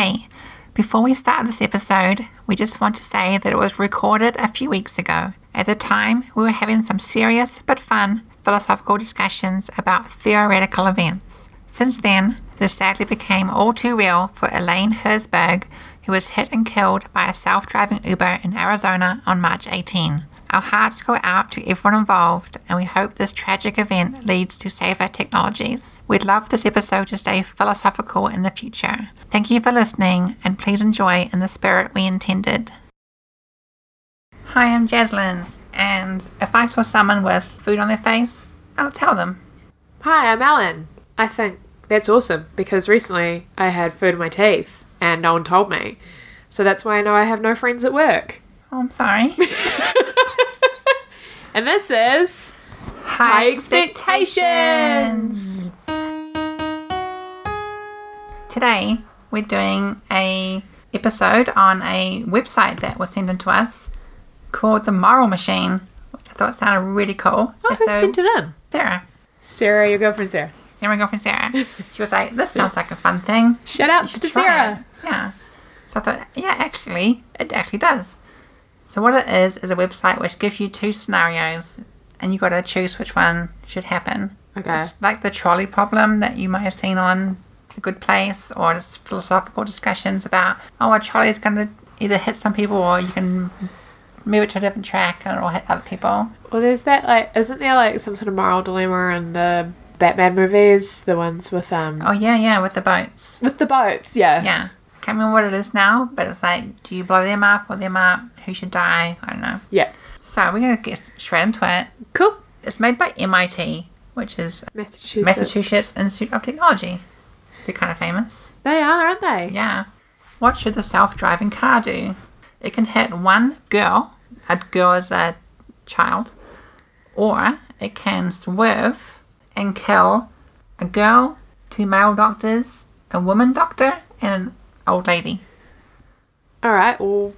Hey, before we start this episode, we just want to say that it was recorded a few weeks ago. At the time, we were having some serious but fun philosophical discussions about theoretical events. Since then, this sadly became all too real for Elaine Herzberg, who was hit and killed by a self driving Uber in Arizona on March 18. Our hearts go out to everyone involved, and we hope this tragic event leads to safer technologies. We'd love this episode to stay philosophical in the future. Thank you for listening, and please enjoy in the spirit we intended. Hi, I'm Jaslyn, and if I saw someone with food on their face, I'll tell them. Hi, I'm Alan. I think that's awesome because recently I had food in my teeth and no one told me. So that's why I know I have no friends at work. Oh, I'm sorry. And this is High Expectations. Today, we're doing a episode on a website that was sent in to us called The Moral Machine, which I thought sounded really cool. Oh, who sent it in? Sarah. Sarah, your girlfriend Sarah. Sarah, my girlfriend Sarah. She was like, this sounds like a fun thing. Shout out to Sarah. it." Yeah. So I thought, yeah, actually, it actually does. So what it is is a website which gives you two scenarios, and you got to choose which one should happen. Okay. It's like the trolley problem that you might have seen on A Good Place, or just philosophical discussions about, oh, a trolley is going to either hit some people, or you can move it to a different track and it'll hit other people. Well, there's that, like, isn't there, like, some sort of moral dilemma in the Batman movies? The ones with, um, Oh yeah, yeah, with the boats. with the boats, yeah. Yeah. Can't remember what it is now, but it's like, do you blow them up or them up? Who should die? I don't know. Yeah. So we're gonna get straight into it. Cool. It's made by MIT, which is Massachusetts. Massachusetts Institute of Technology. They're kind of famous. They are, aren't they? Yeah. What should the self-driving car do? It can hit one girl. A girl is a child, or it can swerve and kill a girl, two male doctors, a woman doctor, and an old lady. Alright, well,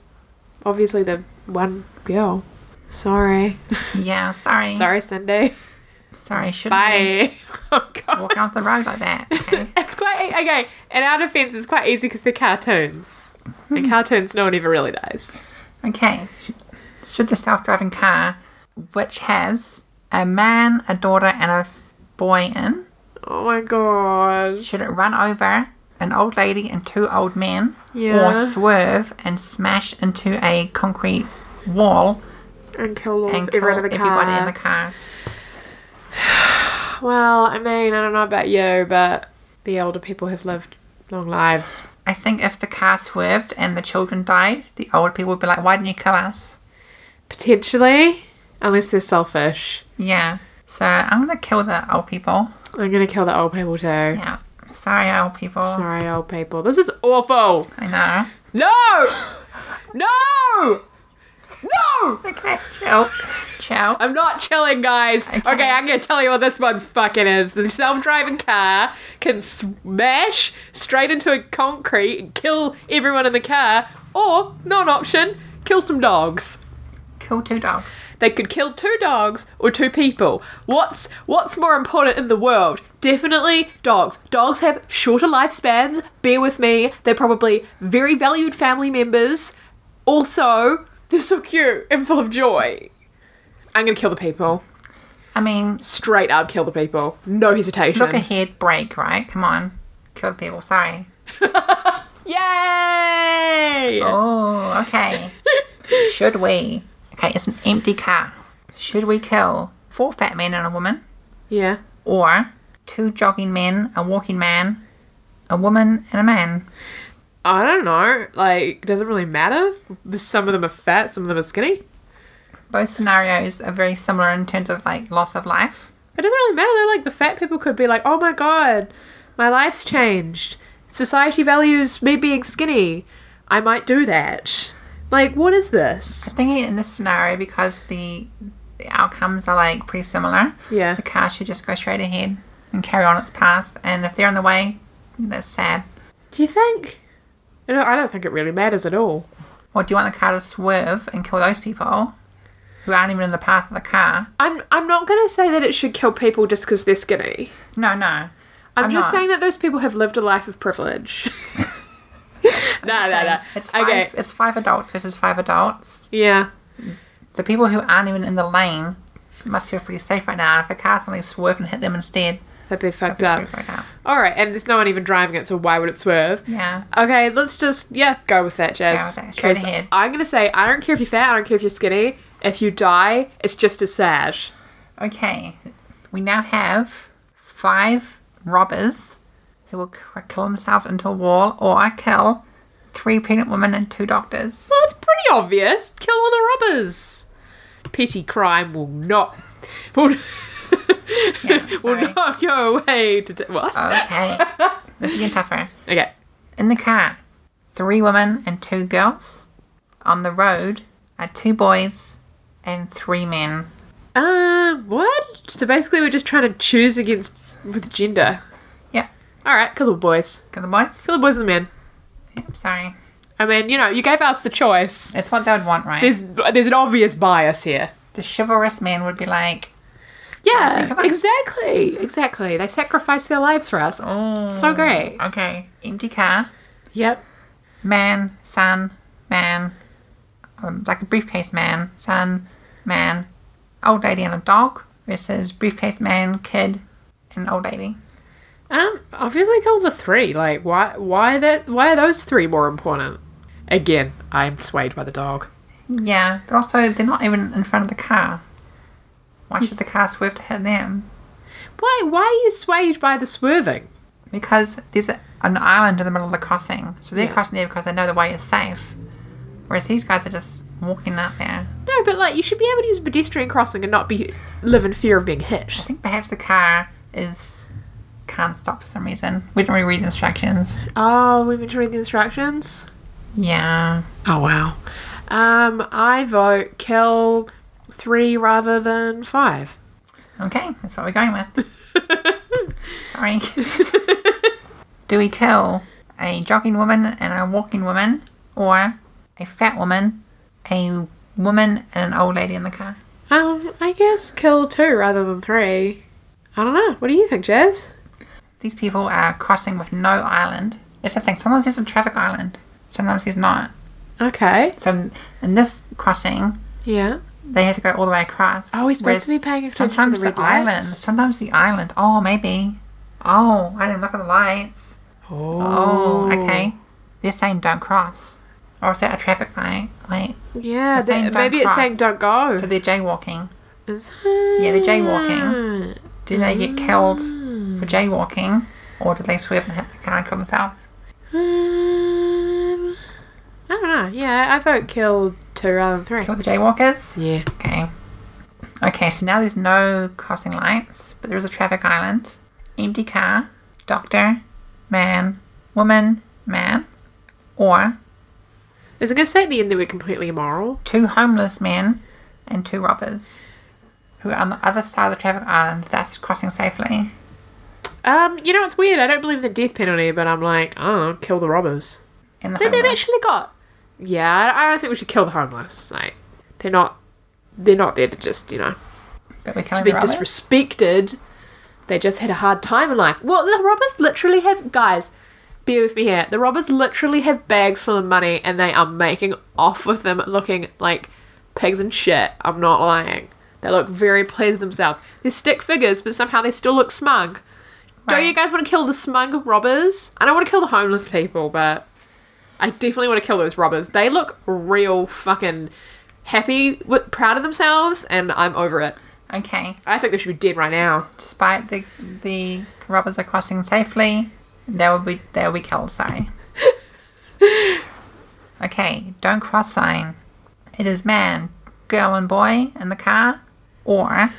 obviously the one girl. Sorry. Yeah, sorry. Sorry, Cindy. Sorry, shouldn't be Bye. Oh, God. walking off the road like that. Okay? It's quite okay. In our defense, it's quite easy because they're cartoons. In hmm. cartoons, no one ever really dies. Okay. Should the self driving car, which has a man, a daughter, and a boy in, Oh my gosh. should it run over an old lady and two old men, Yeah. or swerve and smash into a concrete wall And kill all and kill the car. everybody in the car? Well, I mean, I don't know about you, but the older people have lived long lives. I think if the car swerved and the children died, the old people would be like, "Why didn't you kill us?" Potentially, unless they're selfish. Yeah. So I'm gonna kill the old people. I'm gonna kill the old people too. Yeah. Sorry, old people. Sorry, old people. This is awful. I know. No! No! No! Okay, chill. Chill. I'm not chilling, guys. Okay. Okay. I'm gonna tell you what this one fucking is. The self-driving car can smash straight into a concrete and kill everyone in the car, or non-option, kill some dogs. Kill two dogs. They could kill two dogs or two people. What's what's more important in the world? Definitely dogs. Dogs have shorter lifespans. Bear with me. They're probably very valued family members. Also, they're so cute and full of joy. I'm gonna kill the people. I mean, Straight up kill the people. No hesitation. look ahead, brake, right? Come on. Kill the people. Sorry. Yay! Oh, okay. Should we? Okay, it's an empty car. Should we kill four fat men and a woman? Yeah. Or two jogging men, a walking man, a woman, and a man? I don't know. Like, does it really matter? Some of them are fat, some of them are skinny. Both scenarios are very similar in terms of like loss of life. It doesn't really matter though. Like the fat people could be like, "Oh my god, my life's changed. Society values me being skinny. I might do that." Like, what is this? I think in this scenario, because the, the outcomes are like pretty similar, Yeah. the car should just go straight ahead and carry on its path. And if they're in the way, that's sad. Do you think? You know, I don't think it really matters at all. Or do you want the car to swerve and kill those people who aren't even in the path of the car? I'm I'm not gonna say that it should kill people just because they're skinny. No, no. I'm, just not. saying that those people have lived a life of privilege. no, no, no. It's five, Okay. it's five adults versus five adults. Yeah. The people who aren't even in the lane must feel pretty safe right now. If a car suddenly swerved and hit them instead, That'd be fucked up. be freaked out. All right, and there's no one even driving it, so why would it swerve? Yeah. Okay, let's just yeah go with that, Jazz. Go with that, straight ahead. I'm gonna say I don't care if you're fat, I don't care if you're skinny. If you die, it's just as sad. Okay. We now have five robbers who will kill themselves into a wall or kill three pregnant women and two doctors. Well, it's pretty obvious. Kill all the robbers. Petty crime will not will, Yeah, will not go away. To what? Okay. this is getting tougher. okay. In the car, three women and two girls. On the road are two boys and three men. Um, what? So basically, we're just trying to choose against with gender. Yeah. All right, kill the boys. Kill the boys? Kill the boys and the men. Sorry. I mean, you know, you gave us the choice. It's what they would want, right? There's there's an obvious bias here. the chivalrous man would be like, Yeah, it. exactly, exactly. They sacrificed their lives for us. oh. So great. Okay. Empty car. Yep. Man, son, man. Um, like a briefcase man, son, man. Old lady and a dog versus briefcase man, kid, and old lady. Um, obviously kill the three. Like, why? Why that? Why are those three more important? Again, I'm swayed by the dog. Yeah, but also they're not even in front of the car. Why should the car swerve to hit them? Why? Why are you swayed by the swerving? Because there's a, an island in the middle of the crossing, so they're Yeah. crossing there because they know the way is safe. Whereas these guys are just walking out there. No, but like, you should be able to use a pedestrian crossing and not be live in fear of being hit. I think perhaps the car is can't stop for some reason. We didn't really read the instructions. Oh, we meant to read the instructions. Yeah. Oh wow. Um, I vote kill three rather than five. Okay, that's what we're going with. Sorry. Do we kill a jogging woman and a walking woman, or a fat woman, a woman, and an old lady in the car? Um, I guess kill two rather than three. I don't know. What do you think, Jazz? These people are crossing with no island. It's the thing. Sometimes there's a traffic island. Sometimes there's not. Okay. So in this crossing, Yeah. they have to go all the way across. Oh, we're supposed Whereas to be paying attention to Sometimes the the, red lights. island. Sometimes the island. Oh, maybe. Oh, I didn't look at the lights. Oh, oh, okay. They're saying don't cross. Or is that a traffic light? Wait. Yeah, that, maybe it's saying don't go. So they're jaywalking. Is- Yeah, they're jaywalking. Do they get killed. For jaywalking? Or do they swerve and hit the car and kill themselves? Um, I don't know. Yeah, I vote kill two rather than three. Kill the jaywalkers? Yeah. Okay. Okay, so now there's no crossing lights, but there is a traffic island. Empty car, doctor, man, woman, man, or Is it going to say at the end that we're completely immoral? two homeless men and two robbers who are on the other side of the traffic island, thus crossing safely. Um, you know, it's weird. I don't believe in the death penalty, but I'm like, oh, kill the robbers. In the But they've actually got. Yeah, I I don't think we should kill the homeless. Like, they're not. They're not there to just, you know, but we're to be robbers. disrespected. They just had a hard time in life. Well, the robbers literally have guys. Bear with me here. The robbers literally have bags full of money, and they are making off with them, looking like pigs and shit. I'm not lying. They look very pleased with themselves. They're stick figures, but somehow they still look smug. Don't you guys want to kill the smug robbers? I don't want to kill the homeless people, but I definitely want to kill those robbers. They look real fucking happy, proud of themselves, and I'm over it. Okay. I think they should be dead right now. Despite the the robbers are crossing safely, they will be they will be killed. Sorry. okay, don't cross sign. It is man, girl, and boy in the car, or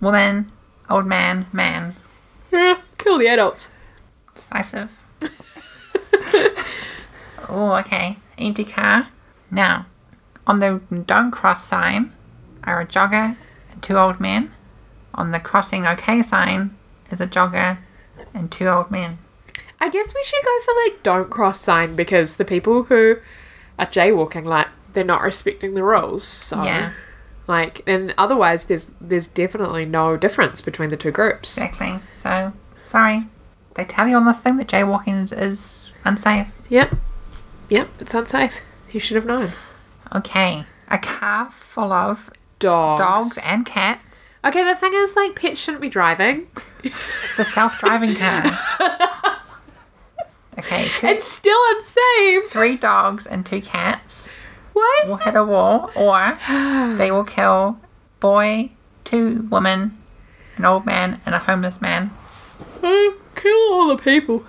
woman, old man, man. Yeah, kill the adults. Decisive. oh, okay. Empty car. Now, on the don't cross sign are a jogger and two old men. On the crossing okay sign is a jogger and two old men. I guess we should go for like don't cross sign because the people who are jaywalking, like they're not respecting the rules. So, Yeah. like, and otherwise, there's there's definitely no difference between the two groups. Exactly. So, sorry. They tell you on the thing that jaywalking is, is unsafe. Yep. Yep, it's unsafe. You should have known. Okay, a car full of Dogs. dogs and cats. Okay, the thing is, like, pets shouldn't be driving. It's a self-driving car. Okay, two, It's still unsafe. three dogs and two cats Why is will this? hit a wall, or they will kill boy, two women, an old man, and a homeless man. Oh, kill all the people.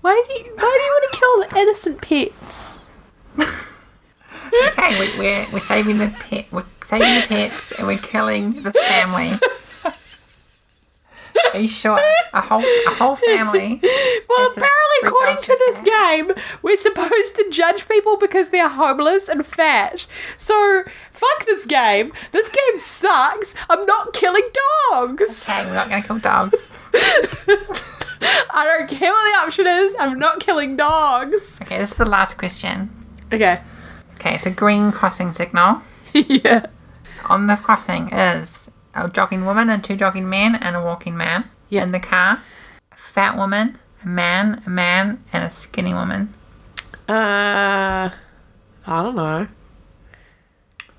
Why do you, why do you want to kill the innocent pets? Okay, we, we're we're saving the pet, we're saving the pets, and we're killing this family. Are you sure? A whole a whole family. Well, apparently, according to and this game, we're supposed to judge people because they're homeless and fat. So, fuck this game. This game sucks. I'm not killing dogs. Okay, we're not gonna kill dogs. I don't care what the option is. I'm not killing dogs. Okay, this is the last question. Okay. Okay, it's a green crossing signal. yeah. On the crossing is a jogging woman and two jogging men and a walking man. Yeah. In the car, a fat woman, a man, a man, and a skinny woman. Uh, I don't know.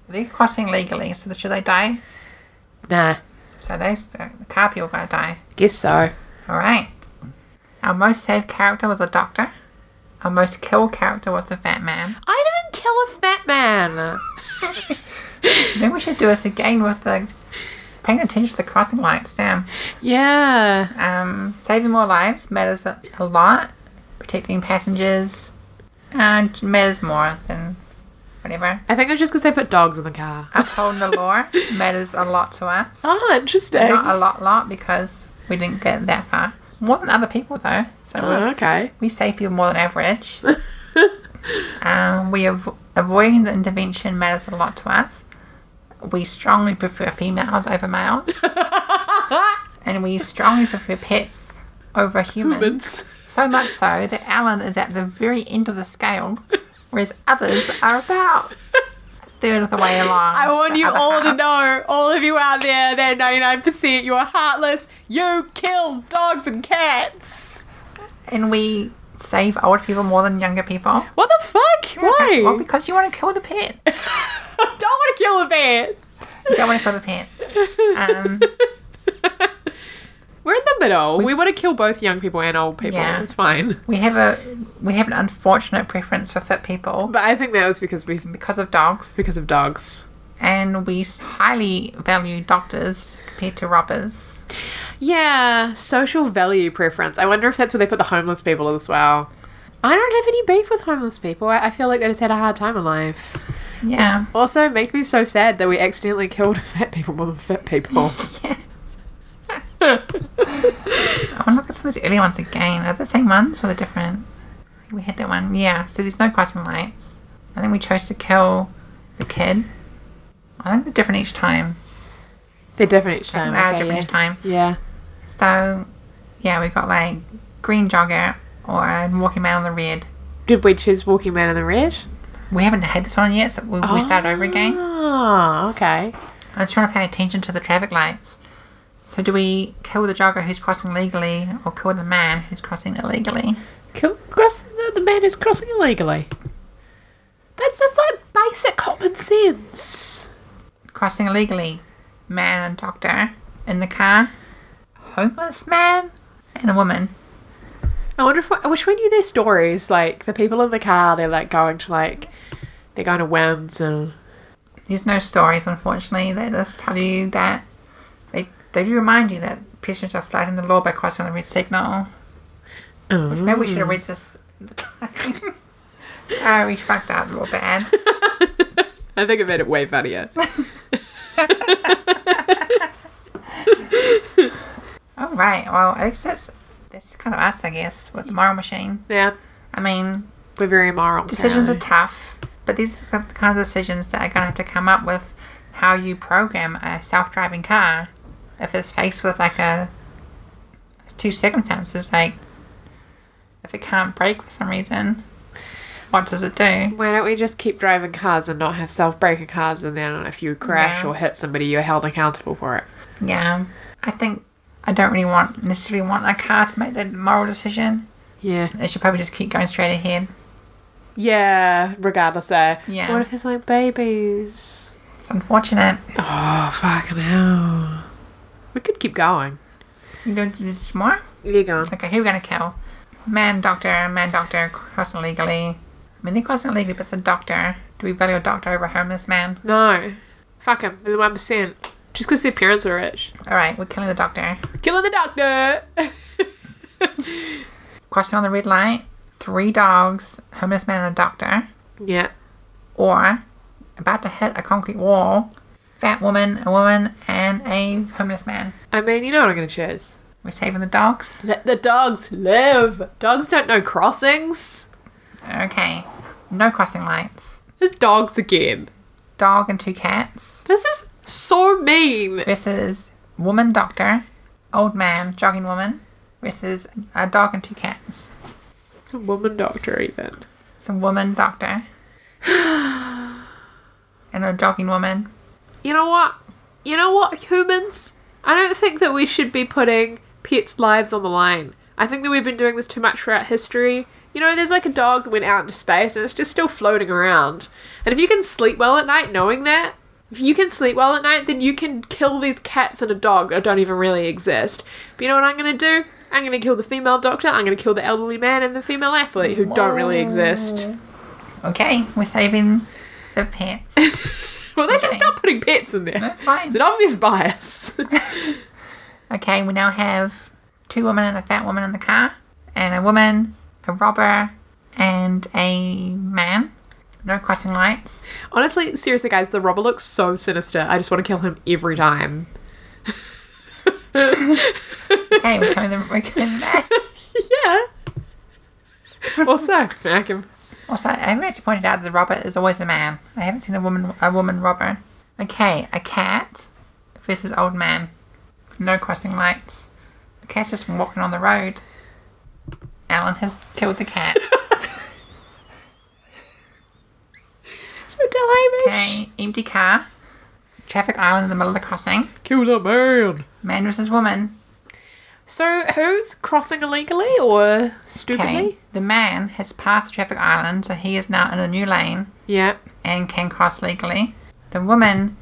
They're crossing legally, so should they die? Nah. So they, so the car people gotta die. Guess so. All right. Our most saved character was a doctor. Our most killed character was the fat man. I didn't kill a fat man. Maybe we should do this again with the paying attention to the crossing lights. Damn. Yeah. Um, saving more lives matters a, a lot. Protecting passengers uh, matters more than whatever. I think it was just because they put dogs in the car. Upholding the law matters a lot to us. Oh, interesting. Not a lot, lot because we didn't get that far. More than other people though. So Oh, we're okay. We save people more than average. um, we av- avoiding the intervention matters a lot to us. We strongly prefer females over males, and we strongly prefer pets over humans. Humans. So much so that Alan is at the very end of the scale, whereas others are about a third of the way along. I want you all to know, all of you out there, that 99% you are heartless. You kill dogs and cats. And we save older people more than younger people. What the fuck? Why? Well, because you want to kill the pets. don't want to kill the pets. You don't want to kill the pets. Um, We're in the middle. We, want to kill both young people and old people. Yeah. It's fine. We have a we have an unfortunate preference for fit people But I think that was because we because of dogs, because of dogs. and we highly value doctors compared to robbers. Yeah, social value preference. I wonder if that's where they put the homeless people as well. I don't have any beef with homeless people. I, I feel like they just had a hard time in life. Yeah. Also, it makes me so sad that we accidentally killed fat people more than fit people. I want to look at some of those early ones again. Are they the same ones or the different? We had that one. Yeah. So there's no crossing lights. I think we chose to kill the kid. I think they're different each time. They're different each time. they are okay, different yeah. each time. Yeah. So yeah, we've got like green jogger or walking man on the red. Did we choose Walking Man on the Red? We haven't had this one yet, so we, we start over again. Oh, okay. I'm trying to pay attention to the traffic lights. So do we kill the jogger who's crossing legally or kill the man who's crossing illegally? Kill cross the, the man who's crossing illegally. That's just like basic common sense. Crossing illegally, man and doctor in the car, homeless man and a woman. I wonder if I wish we knew their stories. Like the people in the car, they're like going to like they're going to Wins and There's no stories, unfortunately. They just tell you that they remind you that pedestrians are flouting the law by crossing the red signal. Which maybe we should have read this at the time. oh, we fucked up real bad. I think I made it way funnier. All right. Well, I guess that's that's kind of us, I guess, with the moral machine. yeah, I mean, we're very moral. decisions are tough, but these are the kinds of decisions that are going to have to come up with how you program a self-driving car if it's faced with like a two circumstances, like if it can't brake for some reason, what does it do? Why don't we just keep driving cars and not have self-braking cars, and then if you crash Yeah. or hit somebody, you're held accountable for it. Yeah, I think I don't really want necessarily want a car to make that moral decision. Yeah. It should probably just keep going straight ahead. Yeah, regardless there. Yeah. What if it's like babies? It's unfortunate. Oh, fucking hell. We could keep going. You do, do some more? You're going. Okay, who are we gonna kill? Man doctor, man doctor, crossing illegally. I mean, they're crossing illegally, but the doctor. Do we value a doctor over a homeless man? No. Fuck him. The 1%. Just because their parents are rich. Alright, we're killing the doctor. Killing the doctor! Crossing on the red light, three dogs, homeless man and a doctor. yeah. Or about to hit a concrete wall, fat woman, a woman, and a homeless man. I mean, you know what I'm going to choose. We're saving the dogs. Let the dogs live. Dogs don't know crossings. Okay, no crossing lights. There's dogs again. Dog and two cats This is so mean. versus woman doctor, old man, jogging woman versus a dog and two cats. It's a woman doctor, even. a woman doctor and a jogging woman. You know what? You know what, humans? I don't think that we should be putting pets' lives on the line. I think that we've been doing this too much throughout history. You know, there's like a dog that went out into space and it's just still floating around. And if you can sleep well at night knowing that, if you can sleep well at night, then you can kill these cats and a dog that don't even really exist. But you know what I'm gonna do? I'm gonna kill the female doctor, I'm gonna kill the elderly man and the female athlete who don't really exist. Okay, we're saving the pets. Well, they just Okay. stop putting pets in there. That's fine. It's an obvious bias. Okay, we now have two women and a fat woman in the car, and a woman, a robber, and a man. No crossing lights. Honestly, seriously, guys, the robber looks so sinister. I just want to kill him every time. Okay, we're killing the, we're killing the man. yeah. Also, smack him. Also, I haven't actually pointed out that the robber is always a man. I haven't seen a woman a woman robber. Okay, a cat versus old man. No crossing lights. The cat's just walking on the road. Alan has killed the cat. So tell Hamish. Okay, empty car. Traffic island in the middle of the crossing. Kill the man. Man versus woman. So, who's crossing illegally or stupidly? Okay, the man has passed traffic island, so he is now in a new lane Yeah. and can cross legally. The woman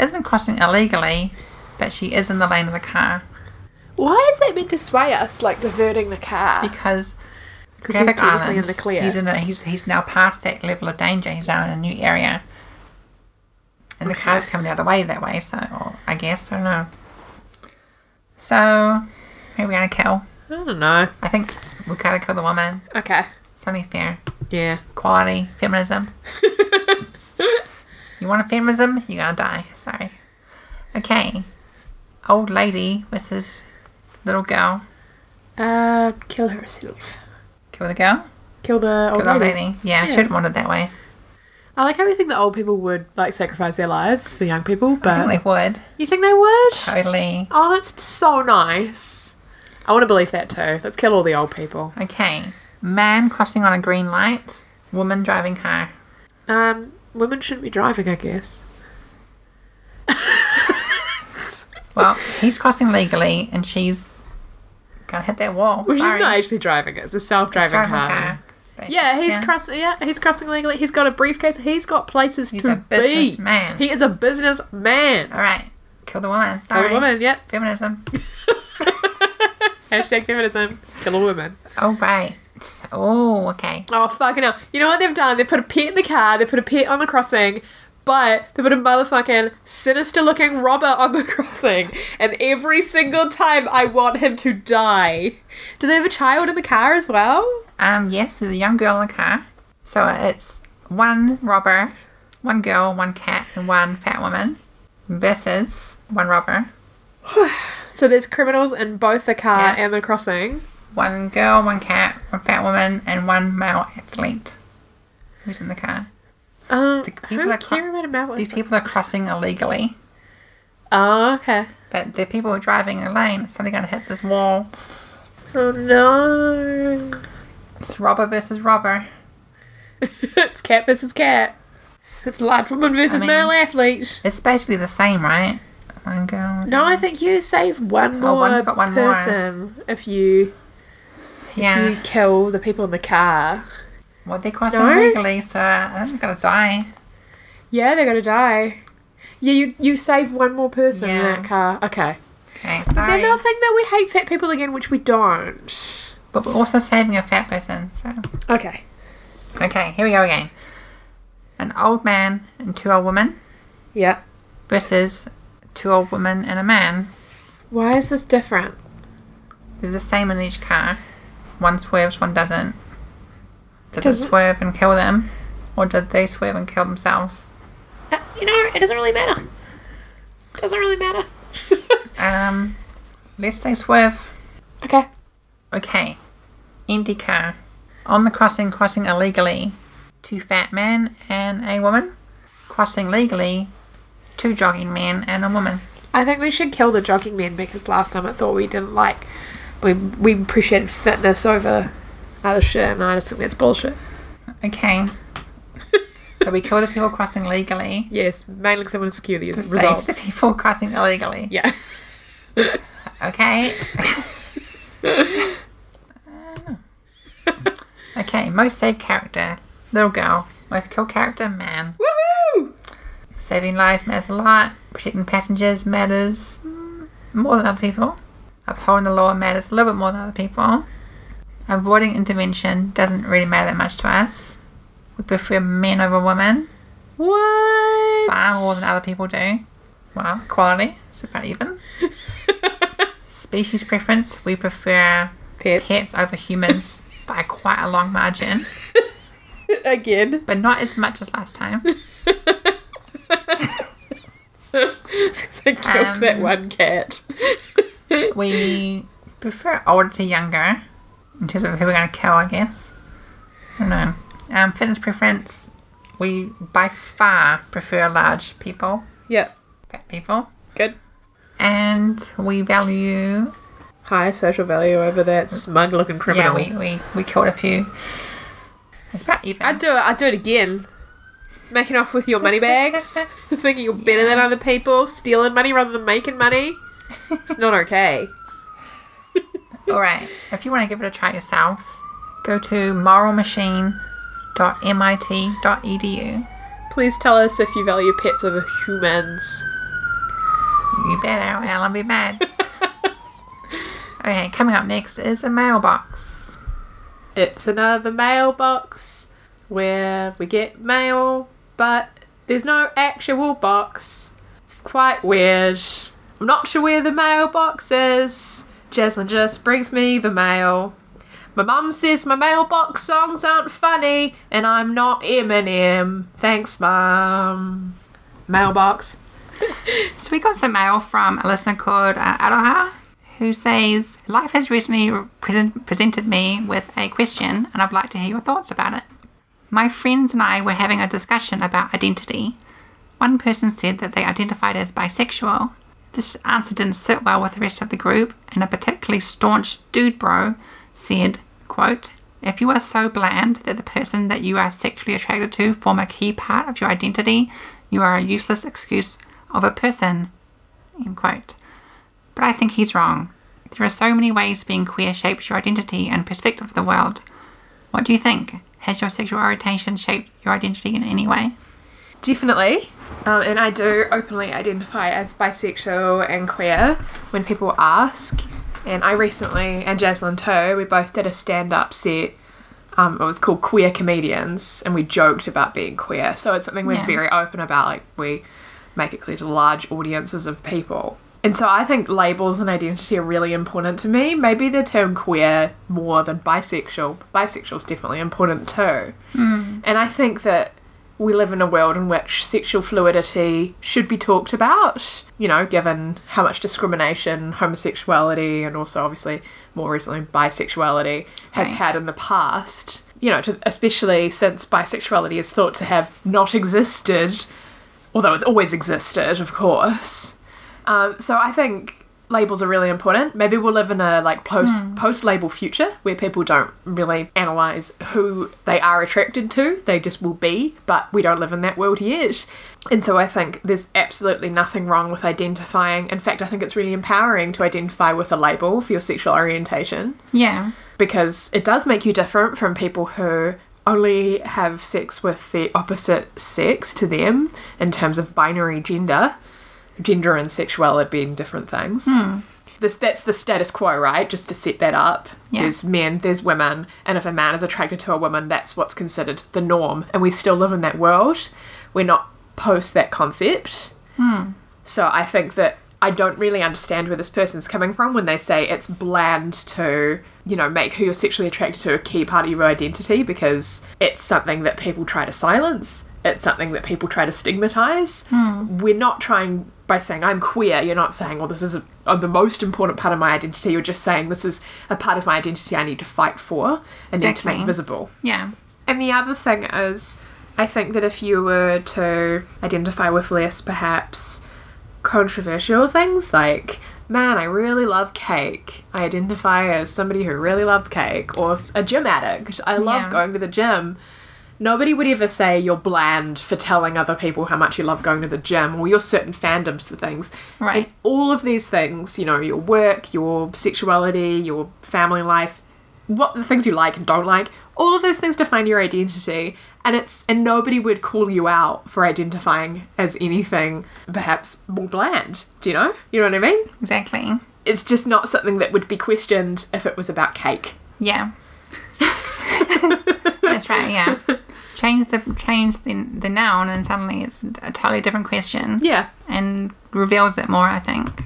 isn't crossing illegally, but she is in the lane of the car Why is that meant to sway us, like diverting the car? Because traffic he's island. in the clear. He's in a, he's he's now past that level of danger. He's now in a new area, and the Okay. car's coming the other way that way. So I guess I don't know. So who are we gonna kill? I don't know. I think we gotta kill the woman. Okay. It's only fair. Yeah. Equality, feminism. You want a feminism? You're gonna die. Sorry. Okay. Old lady versus little girl. Uh, kill herself. Kill the girl? Kill the old Kill the old lady. lady. Yeah, I Yeah. should have wanted that way. I like how we think that old people would like sacrifice their lives for young people, I but think they would. you think they would? Totally. Oh, that's so nice. I want to believe that too. Let's kill all the old people. Okay. Man crossing on a green light. Woman driving car. Um, women shouldn't be driving, I guess. Well, he's crossing legally and she's gonna hit that wall. Well, she's not actually driving it. It's a self-driving Driving car. But- Yeah, he's crossing. Yeah, he's crossing legally. He's got a briefcase. He's got places He's to a be. businessman. He is a businessman. All right. Kill the woman. Kill Sorry. woman. Yep. Feminism. Hashtag feminism. Kill a woman. All right. Oh, okay. Oh fucking hell! You know what they've done? They put a pet in the car. They put a pet on the crossing. But they put a motherfucking sinister looking robber on the crossing. And every single time I want him to die. Do they have a child in the car as well? Um, yes, there's a young girl in the car. So it's one robber, one girl, one cat, and one fat woman versus one robber, So there's criminals in both the car Yeah. and the crossing. one girl, one cat, one fat woman, and one male athlete who's in the car. Um, The I people don't that cro- care about a mouth. These people are crossing illegally, Oh, okay. but the people who are driving in a lane suddenly going to hit this wall. Oh no. It's robber versus robber. it's cat versus cat. It's large woman versus mean- male athlete. It's basically the same, right? No, I think you save one Oh, more one's got one more. person if you Yeah. you kill the people in the car. Well, they're crossing No? legally, so they're gonna die. Yeah, they're gonna die. Yeah, you you save one more person in that car. Okay. Okay, sorry. they'll think that we hate fat people again, which we don't. But we're also saving a fat person, so. Okay. Okay, here we go again. An old man and two old women Yeah. versus two old women and a man. Why is this different? They're the same in each car. One swerves, one doesn't. Does Does it it- swerve and kill them? Or did they swerve and kill themselves? Uh, you know, it doesn't really matter. It Doesn't really matter. Um, let's say swerve. okay. Okay. Empty car. On the crossing, crossing illegally. Two fat men and a woman. Crossing legally. Two jogging men and a woman. I think we should kill the jogging men because last time I thought we didn't like we we appreciated fitness over other shit, and I just think that's bullshit. Okay. so we kill the people crossing legally Yes, mainly because I want to secure these to save the results. people crossing illegally. Yeah. Okay. okay, most saved character, little girl. Most killed character, man. Woohoo! Saving lives matters a lot. Protecting passengers matters more than other people. Upholding the law matters a little bit more than other people. Avoiding intervention doesn't really matter that much to us. We prefer men over women What? far more than other people do. Well, equality. It's about even. Species preference, we prefer Pets. pets over humans by quite a long margin, Again. but not as much as last time. I killed that Um, one cat. We prefer older to younger in terms of who we're going to kill, I guess. I don't know. Um, fitness preference, we by far prefer large people, yep. fat people, Good. and we value. High social value over that smug looking criminal. Yeah, we, we, we killed a few. It's about even. I'd do it. I'd do it again. Making off with your money bags, thinking you're better than other people, stealing money rather than making money. It's not okay. All right. If you want to give it a try yourselves, go to moralmachine.mit.edu. Please tell us if you value pets over humans. You better, or I'll be mad. okay, coming up next is a mailbox. It's another mailbox where we get mail, but there's no actual box. It's quite weird. I'm not sure where the mailbox is. Jaslyn just brings me the mail. My mum says my mailbox songs aren't funny, and I'm not Eminem. Thanks, mum. Mailbox. So we got some mail from a listener called uh, Aroha, who says, Life has recently present- presented me with a question, and I'd like to hear your thoughts about it. My friends and I were having a discussion about identity. One person said that they identified as bisexual. This answer didn't sit well with the rest of the group, and a particularly staunch dude bro said, quote, If you are so bland that the person that you are sexually attracted to form a key part of your identity, you are a useless excuse of a person. End quote. But I think he's wrong. There are so many ways being queer shapes your identity and perspective of the world. What do you think? Has your sexual orientation shaped your identity in any way? Definitely. Um, and I do openly identify as bisexual and queer when people ask. And I recently, and Jaslyn too, we both did a stand up set. Um, it was called Queer Comedians, and we joked about being queer. So it's something we're Yeah. very open about. Like, we make it clear to large audiences of people. And so I think labels and identity are really important to me. Maybe the term queer more than bisexual. Bisexual is definitely important too. Hmm. And I think that we live in a world in which sexual fluidity should be talked about, you know, given how much discrimination homosexuality and also obviously more recently bisexuality has Right. had in the past. You know, to, especially since bisexuality is thought to have not existed, although it's always existed, of course. Um, so I think labels are really important. Maybe we'll live in a like post post label future where people don't really analyze who they are attracted to. They just will be, but we don't live in that world yet. And so I think there's absolutely nothing wrong with identifying. In fact, I think it's really empowering to identify with a label for your sexual orientation Yeah. because it does make you different from people who only have sex with the opposite sex to them in terms of binary gender, gender and sexuality being different things. Hmm. This that's the status quo, right? Just to set that up. Yeah. There's men, there's women, and if a man is attracted to a woman, that's what's considered the norm. And we still live in that world. We're not post that concept. Hmm. So I think that I don't really understand where this person's coming from when they say it's bland to, you know, make who you're sexually attracted to a key part of your identity because it's something that people try to silence. It's something that people try to stigmatize. Hmm. We're not trying by saying I'm queer. You're not saying, well, this is a, a- the most important part of my identity. You're just saying this is a part of my identity I need to fight for and need to make visible. Yeah. And the other thing is, I think that if you were to identify with less perhaps controversial things like, man, I really love cake, I identify as somebody who really loves cake, or a gym addict, I love Yeah. going to the gym. Nobody would ever say you're bland for telling other people how much you love going to the gym or your certain fandoms to things. Right. And all of these things, you know, your work, your sexuality, your family life, what the things you like and don't like, all of those things define your identity. And it's and nobody would call you out for identifying as anything perhaps more bland. Do you know? You know what I mean? Exactly. It's just not something that would be questioned if it was about cake. Yeah. That's right. Yeah. Change the change the the noun, and suddenly it's a totally different question. Yeah. And reveals it more. I think.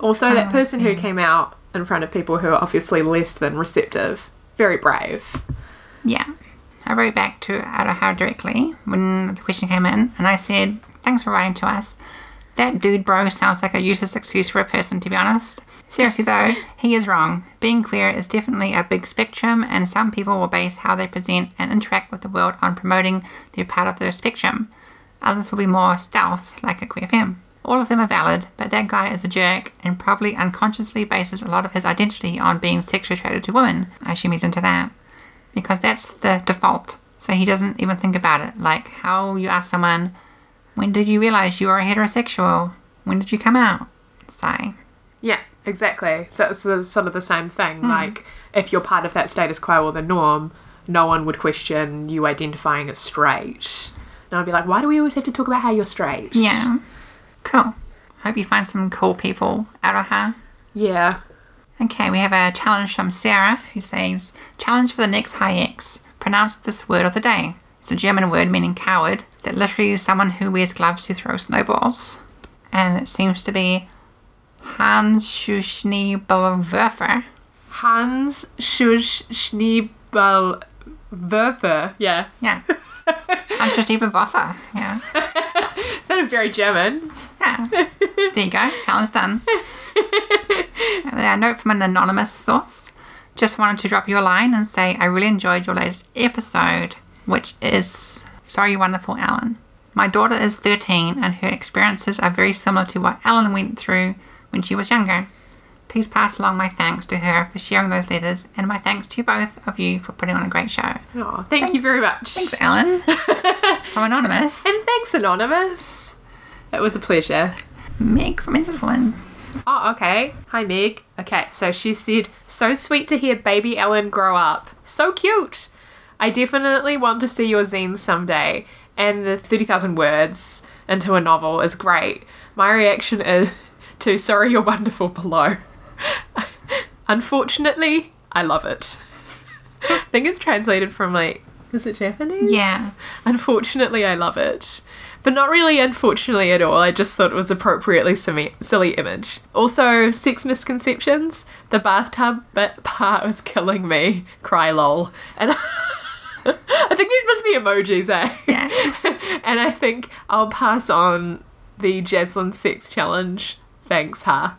Also, Oh, that person who came out in front of people who are obviously less than receptive, very brave. Yeah. I wrote back to Aroha directly when the question came in, and I said, Thanks for writing to us. That dude bro sounds like a useless excuse for a person, to be honest. Seriously, though, he is wrong. Being queer is definitely a big spectrum, and some people will base how they present and interact with the world on promoting their part of the spectrum. Others will be more stealth, like a queer femme. All of them are valid, but that guy is a jerk and probably unconsciously bases a lot of his identity on being sexually attracted to women. I assume he's into that because that's the default. So he doesn't even think about it. Like how you ask someone, when did you realize you were heterosexual? When did you come out? So, Yeah, exactly. So it's sort of the same thing. Hmm. Like, if you're part of that status quo or the norm, no one would question you identifying as straight. And I'd be like, why do we always have to talk about how you're straight? yeah. Cool. Hope you find some cool people, out of Aroha. Yeah. Okay, we have a challenge from Sarah who says, Challenge for the next high X. Pronounce this word of the day. It's a German word meaning coward that literally is someone who wears gloves to throw snowballs. And it seems to be Hans Schuschnebelwerfer. Hans Schusch Schneebel Werfer. Yeah. Yeah. Hans Schuschnebelwerfer. Yeah. Sounded very German. Yeah. There you go. Challenge done. a note from an anonymous source. Just wanted to drop you a line and say I really enjoyed your latest episode, which is Sorry Wonderful Alan. My daughter is 13 and her experiences are very similar to what Alan went through when she was younger. Please pass along my thanks to her for sharing those letters and my thanks to both of you for putting on a great show. Oh, thank, you very much. Thanks, Alan. from Anonymous. And thanks, Anonymous. It was a pleasure. Meg from Interflin. Oh, okay. Hi, Meg. Okay, so she said, so sweet to hear baby Ellen grow up. So cute. I definitely want to see your zine someday. And the 30,000 words into a novel is great. My reaction is to Sorry You're Wonderful below. Unfortunately, I love it. I think it's translated from like, is it Japanese? Yeah. Unfortunately, I love it. But not really unfortunately at all. I just thought it was appropriately simi- silly image. Also, sex misconceptions. The bathtub bit part was killing me. Cry lol. And I think these must be emojis, eh? Yeah. and I think I'll pass on the Jaslyn sex challenge. Thanks, ha.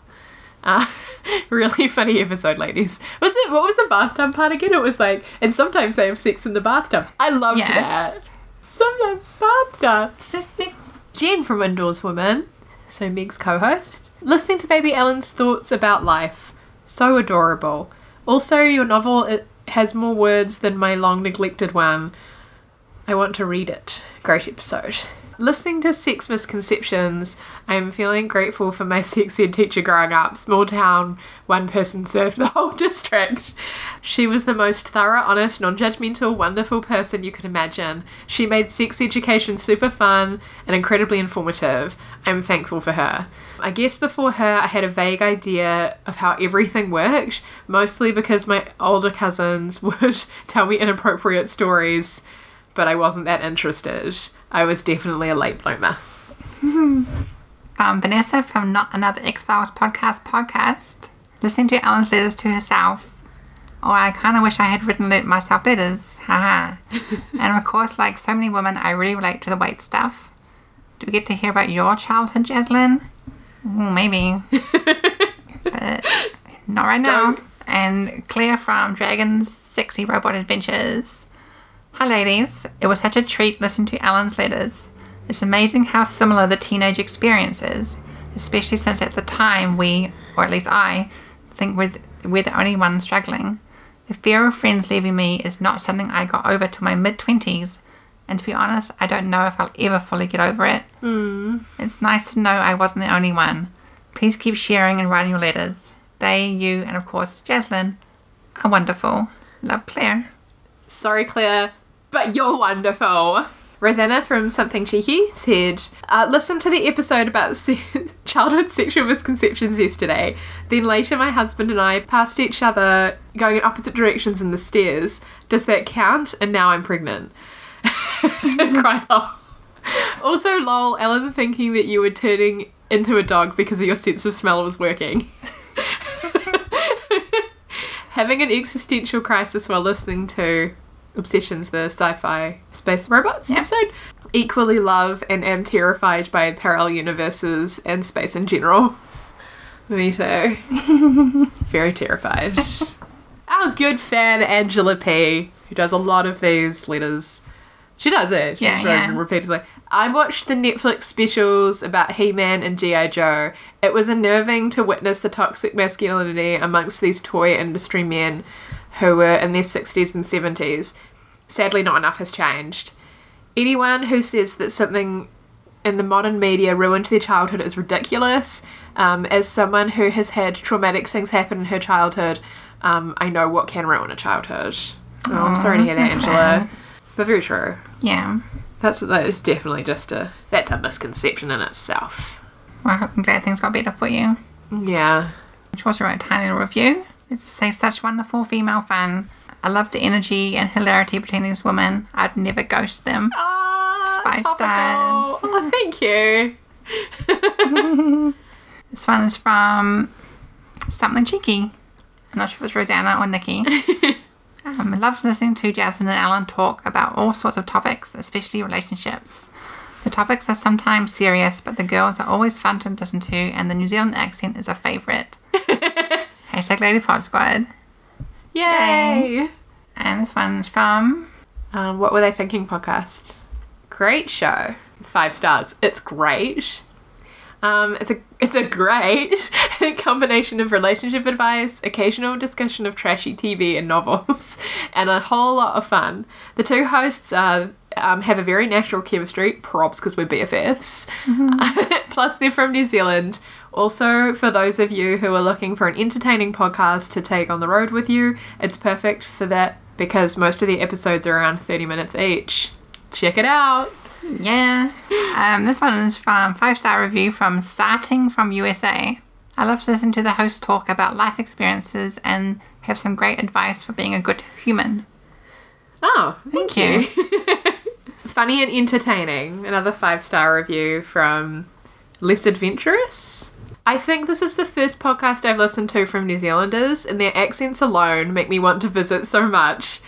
Uh, really funny episode, ladies. Was it? What was the bathtub part again? It was like, and sometimes they have sex in the bathtub. I loved Yeah. that. Sometimes bathtubs. Jen from Indoors Woman, so Meg's co-host, listening to Baby Ellen's thoughts about life. So adorable. Also, your novel it has more words than my long neglected one. I want to read it. Great episode. Listening to Sex Misconceptions, I am feeling grateful for my sex ed teacher growing up. Small town, one person served the whole district. She was the most thorough, honest, non judgmental, wonderful person you could imagine. She made sex education super fun and incredibly informative. I'm thankful for her. I guess before her, I had a vague idea of how everything worked, mostly because my older cousins would tell me inappropriate stories but I wasn't that interested. I was definitely a late bloomer. Um, Vanessa from Not Another X Files podcast podcast, listening to Ellen's letters to herself. Oh, I kind of wish I had written let myself letters. Haha. and of course, like so many women, I really relate to the weight stuff. Do we get to hear about your childhood, Jaslyn? Ooh, maybe. but not right now. Don't. And Claire from Dragon's Sexy Robot Adventures. Hi, ladies. It was such a treat listening to Alan's letters. It's amazing how similar the teenage experience is, especially since at the time we, or at least I, think we're, we're the only ones struggling. The fear of friends leaving me is not something I got over till my mid 20s, and to be honest, I don't know if I'll ever fully get over it. Hmm. It's nice to know I wasn't the only one. Please keep sharing and writing your letters. They, you, and of course, Jaslyn are wonderful. Love Claire. Sorry, Claire, but you're wonderful. Rosanna from Something Cheeky said, uh, Listen to the episode about se- childhood sexual misconceptions yesterday. Then later, my husband and I passed each other going in opposite directions in the stairs. Does that count? And now I'm pregnant. Cry lol. Also, lol, Ellen thinking that you were turning into a dog because your sense of smell was working. Having an existential crisis while listening to Obsessions, the sci fi space robots Yeah. episode. Equally love and am terrified by parallel universes and space in general. Me too. Very terrified. Our good fan Angela P, who does a lot of these letters. She does it. Yeah, yeah. repeatedly. I watched the Netflix specials about He Man and G.I. Joe. It was unnerving to witness the toxic masculinity amongst these toy industry men who were in their 60s and 70s. Sadly, not enough has changed. Anyone who says that something in the modern media ruined their childhood is ridiculous. Um, as someone who has had traumatic things happen in her childhood, um, I know what can ruin a childhood. Oh, I'm sorry to hear that, Angela. But very true. Yeah. That's that is definitely just a that's a misconception in itself. Well, I'm glad things got better for you. Yeah. Also wrote a tiny little review. It says such wonderful female fun. I love the energy and hilarity between these women. I'd never ghost them. Ah, Five topical. stars. Oh, thank you. This one is from something cheeky. I'm not sure if it's Rosanna or Nikki. um, I love listening to Jasmine and Alan talk about all sorts of topics, especially relationships. The topics are sometimes serious, but the girls are always fun to listen to, and the New Zealand accent is a favourite. Hashtag Lady Pod Squad. Yay. And this one's from Um, what were they thinking? Podcast. Great show. Five stars. It's great. Um, it's a it's a great combination of relationship advice, occasional discussion of trashy TV and novels, and a whole lot of fun. The two hosts uh, um, have a very natural chemistry. Props because we're BFFs. Plus, they're from New Zealand. Also, for those of you who are looking for an entertaining podcast to take on the road with you, it's perfect for that because most of the episodes are around 30 minutes each. Check it out. Yeah. Um, this one is from five star review from Starting from USA. I love to listen to the host talk about life experiences and have some great advice for being a good human. Oh, thank, Thank you. Funny and entertaining. Another five star review from Less Adventurous. I think this is the first podcast I've listened to from New Zealanders, and their accents alone make me want to visit so much.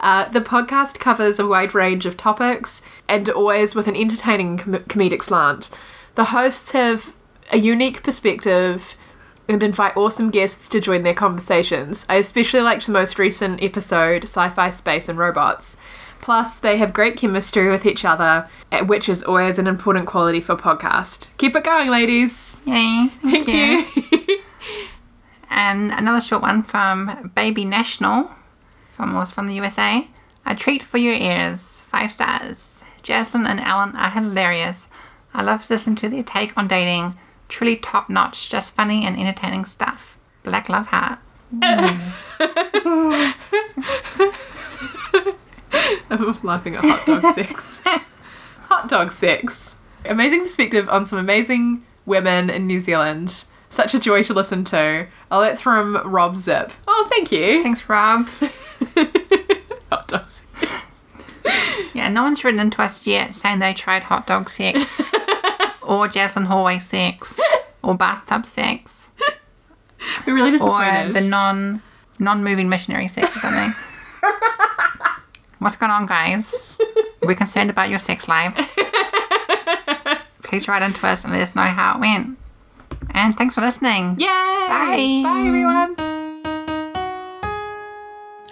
Uh, the podcast covers a wide range of topics and always with an entertaining com- comedic slant. The hosts have a unique perspective and invite awesome guests to join their conversations. I especially liked the most recent episode, Sci Fi, Space, and Robots. Plus, they have great chemistry with each other, eh, which is always an important quality for podcast. Keep it going, ladies. Yay. Thank you. And another short one from Baby National, from was from the USA. A treat for your ears. Five stars. Jaslyn and Alan are hilarious. I love listening to their take on dating. Truly top notch, just funny and entertaining stuff. Black Love Heart. I'm laughing at hot dog sex. hot dog sex. Amazing perspective on some amazing women in New Zealand. Such a joy to listen to. Oh, that's from Rob Zip. Oh, thank you. Thanks, Rob. Hot dog sex. Yeah, no one's written into us yet saying they tried hot dog sex, or Jaslyn hallway sex, or bathtub sex, We're really disappointed. or the non non moving missionary sex or something. What's going on, guys? We're concerned about your sex lives. Please write into us and let us know how it went. And thanks for listening. Yay! Bye. Bye, everyone.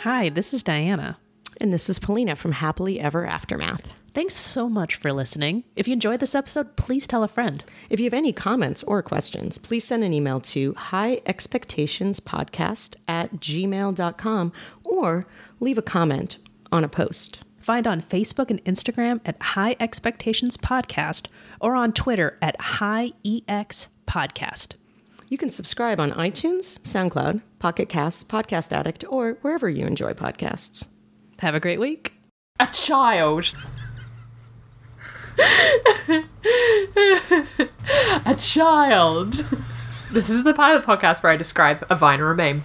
Hi, this is Diana. And this is Polina from Happily Ever Aftermath. Thanks so much for listening. If you enjoyed this episode, please tell a friend. If you have any comments or questions, please send an email to highexpectationspodcast at gmail.com or leave a comment on a post. Find on Facebook and Instagram at High Expectations Podcast or on Twitter at High EX Podcast. You can subscribe on iTunes, SoundCloud, Pocket Casts, Podcast Addict, or wherever you enjoy podcasts. Have a great week. A child. a child. This is the part of the podcast where I describe a vine or a meme.